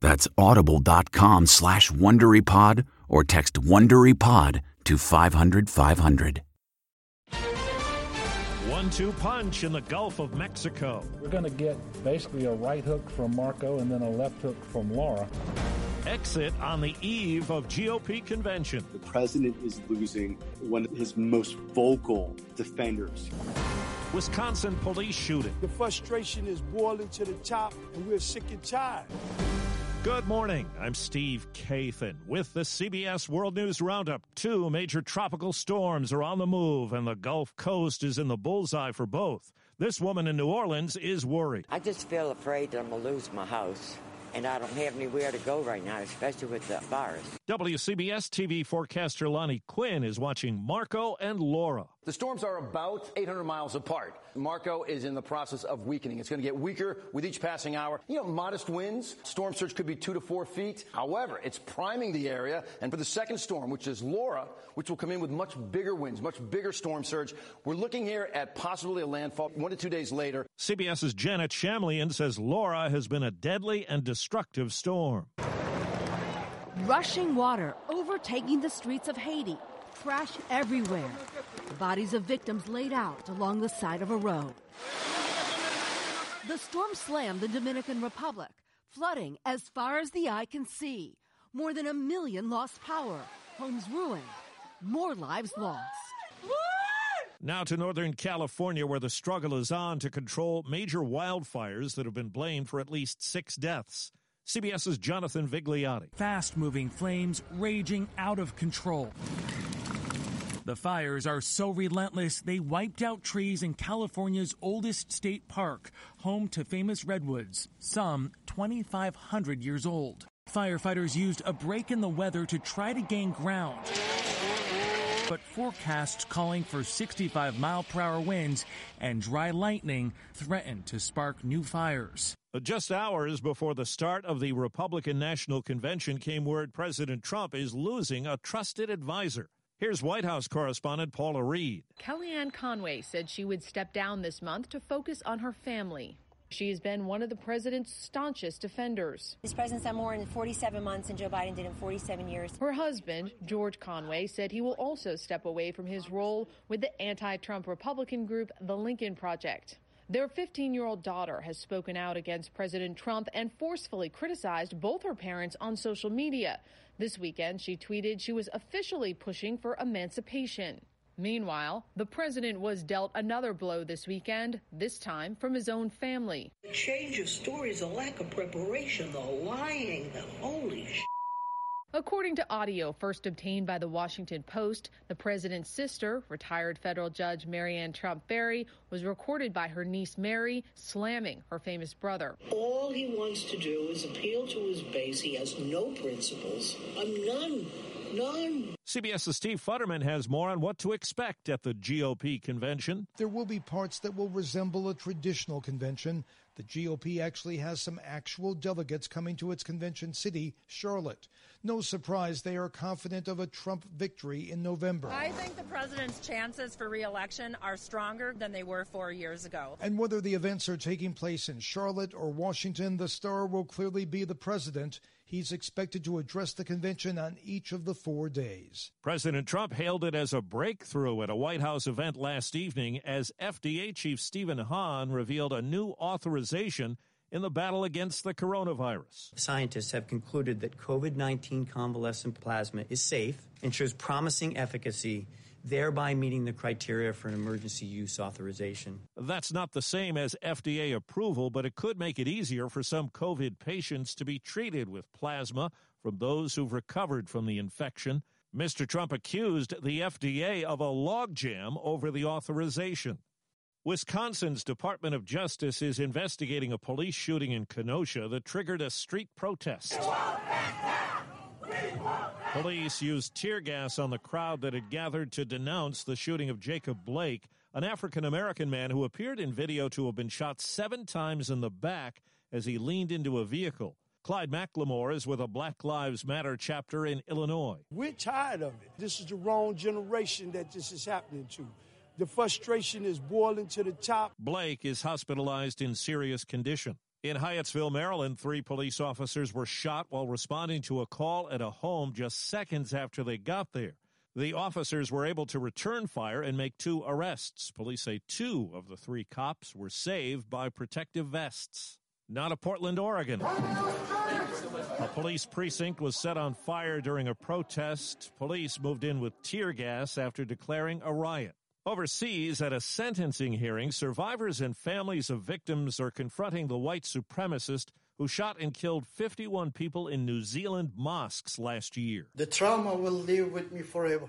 That's audible.com slash WonderyPod or text WonderyPod to 500 500. One-two punch in the Gulf of Mexico. We're going to get basically a right hook from Marco and then a left hook from Laura. Exit on the eve of GOP convention. The president is losing one of his most vocal defenders. Wisconsin police shooting. The frustration is boiling to the top, and we're sick and tired. Good morning. I'm Steve Kathan with the CBS World News Roundup. Two major tropical storms are on the move, and the Gulf Coast is in the bullseye for both. This woman in New Orleans is worried. I just feel afraid that I'm going to lose my house and I don't have anywhere to go right now, especially with the virus. WCBS TV forecaster Lonnie Quinn is watching Marco and Laura. The storms are about 800 miles apart. Marco is in the process of weakening. It's going to get weaker with each passing hour. You know, modest winds. Storm surge could be two to four feet. However, it's priming the area. And for the second storm, which is Laura, which will come in with much bigger winds, much bigger storm surge, we're looking here at possibly a landfall one to two days later. CBS's Janet Shamlian says Laura has been a deadly and destructive storm. Rushing water overtaking the streets of Haiti. Trash everywhere. The bodies of victims laid out along the side of a road. The storm slammed the Dominican Republic, flooding as far as the eye can see. More than a million lost power, homes ruined, more lives lost. Now to Northern California, where the struggle is on to control major wildfires that have been blamed for at least six deaths. CBS's Jonathan Vigliotti. Fast moving flames raging out of control. The fires are so relentless, they wiped out trees in California's oldest state park, home to famous redwoods, some 2,500 years old. Firefighters used a break in the weather to try to gain ground. But forecasts calling for 65 mile per hour winds and dry lightning threaten to spark new fires. Just hours before the start of the Republican National Convention came word President Trump is losing a trusted advisor. Here's White House correspondent Paula Reid. Kellyanne Conway said she would step down this month to focus on her family. She has been one of the president's staunchest defenders. This president's done more in 47 months than Joe Biden did in 47 years. Her husband, George Conway, said he will also step away from his role with the anti Trump Republican group, the Lincoln Project. Their 15 year old daughter has spoken out against President Trump and forcefully criticized both her parents on social media. This weekend, she tweeted she was officially pushing for emancipation. Meanwhile, the president was dealt another blow this weekend, this time from his own family. The change of stories, a lack of preparation, the lying, the holy sh- According to audio first obtained by the Washington Post, the president's sister, retired federal judge Maryanne Trump Barry, was recorded by her niece Mary slamming her famous brother. All he wants to do is appeal to his base. He has no principles, um, none. None. CBS's Steve Futterman has more on what to expect at the GOP convention. There will be parts that will resemble a traditional convention. The GOP actually has some actual delegates coming to its convention city, Charlotte. No surprise, they are confident of a Trump victory in November. I think the president's chances for reelection are stronger than they were four years ago. And whether the events are taking place in Charlotte or Washington, the star will clearly be the president. He's expected to address the convention on each of the four days. President Trump hailed it as a breakthrough at a White House event last evening as FDA Chief Stephen Hahn revealed a new authorization in the battle against the coronavirus. Scientists have concluded that COVID 19 convalescent plasma is safe and shows promising efficacy thereby meeting the criteria for an emergency use authorization. That's not the same as FDA approval, but it could make it easier for some COVID patients to be treated with plasma from those who've recovered from the infection. Mr. Trump accused the FDA of a logjam over the authorization. Wisconsin's Department of Justice is investigating a police shooting in Kenosha that triggered a street protest. Police used tear gas on the crowd that had gathered to denounce the shooting of Jacob Blake, an African American man who appeared in video to have been shot seven times in the back as he leaned into a vehicle. Clyde McLemore is with a Black Lives Matter chapter in Illinois. We're tired of it. This is the wrong generation that this is happening to. The frustration is boiling to the top. Blake is hospitalized in serious condition. In Hyattsville, Maryland, three police officers were shot while responding to a call at a home just seconds after they got there. The officers were able to return fire and make two arrests. Police say two of the three cops were saved by protective vests. Not a Portland, Oregon. A police precinct was set on fire during a protest. Police moved in with tear gas after declaring a riot. Overseas, at a sentencing hearing, survivors and families of victims are confronting the white supremacist who shot and killed 51 people in New Zealand mosques last year. The trauma will live with me forever.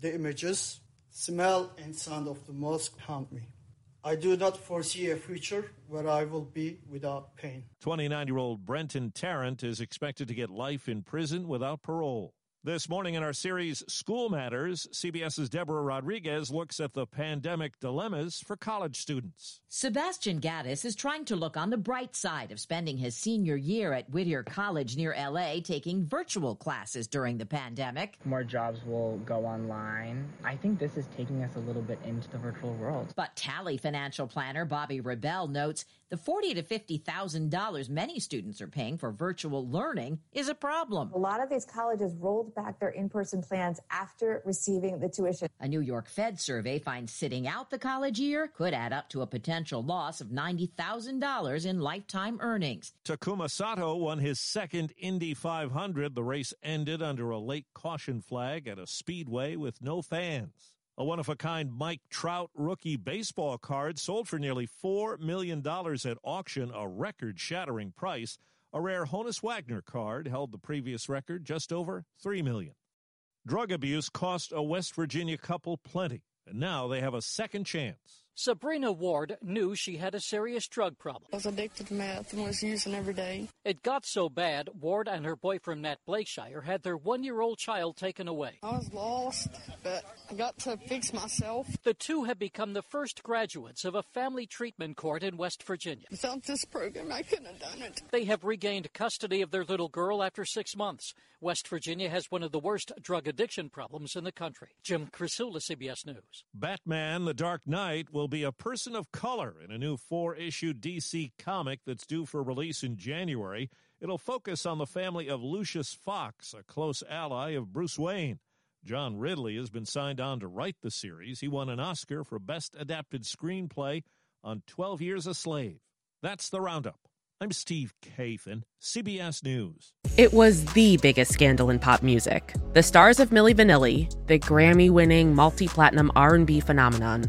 The images, smell, and sound of the mosque haunt me. I do not foresee a future where I will be without pain. 29 year old Brenton Tarrant is expected to get life in prison without parole. This morning in our series School Matters, CBS's Deborah Rodriguez looks at the pandemic dilemmas for college students. Sebastian Gaddis is trying to look on the bright side of spending his senior year at Whittier College near LA taking virtual classes during the pandemic. More jobs will go online. I think this is taking us a little bit into the virtual world. But Tally financial planner Bobby Rebel notes the forty to fifty thousand dollars many students are paying for virtual learning is a problem. A lot of these colleges rolled back their in-person plans after receiving the tuition. A New York Fed survey finds sitting out the college year could add up to a potential loss of ninety thousand dollars in lifetime earnings. Takuma Sato won his second Indy 500. The race ended under a late caution flag at a speedway with no fans. A one of a kind Mike Trout rookie baseball card sold for nearly $4 million at auction, a record shattering price. A rare Honus Wagner card held the previous record just over 3 million. Drug abuse cost a West Virginia couple plenty, and now they have a second chance. Sabrina Ward knew she had a serious drug problem. I was addicted to meth and was using every day. It got so bad, Ward and her boyfriend Matt Blakeshire had their one year old child taken away. I was lost, but I got to fix myself. The two have become the first graduates of a family treatment court in West Virginia. Without this program, I couldn't have done it. They have regained custody of their little girl after six months. West Virginia has one of the worst drug addiction problems in the country. Jim Krasula, CBS News. Batman The Dark Knight will be a person of color in a new four issue DC comic that's due for release in January. It'll focus on the family of Lucius Fox, a close ally of Bruce Wayne. John Ridley has been signed on to write the series. He won an Oscar for Best Adapted Screenplay on 12 Years a Slave. That's the roundup. I'm Steve Kathan, CBS News. It was the biggest scandal in pop music. The stars of Milli Vanilli, the Grammy-winning multi-platinum R&B phenomenon,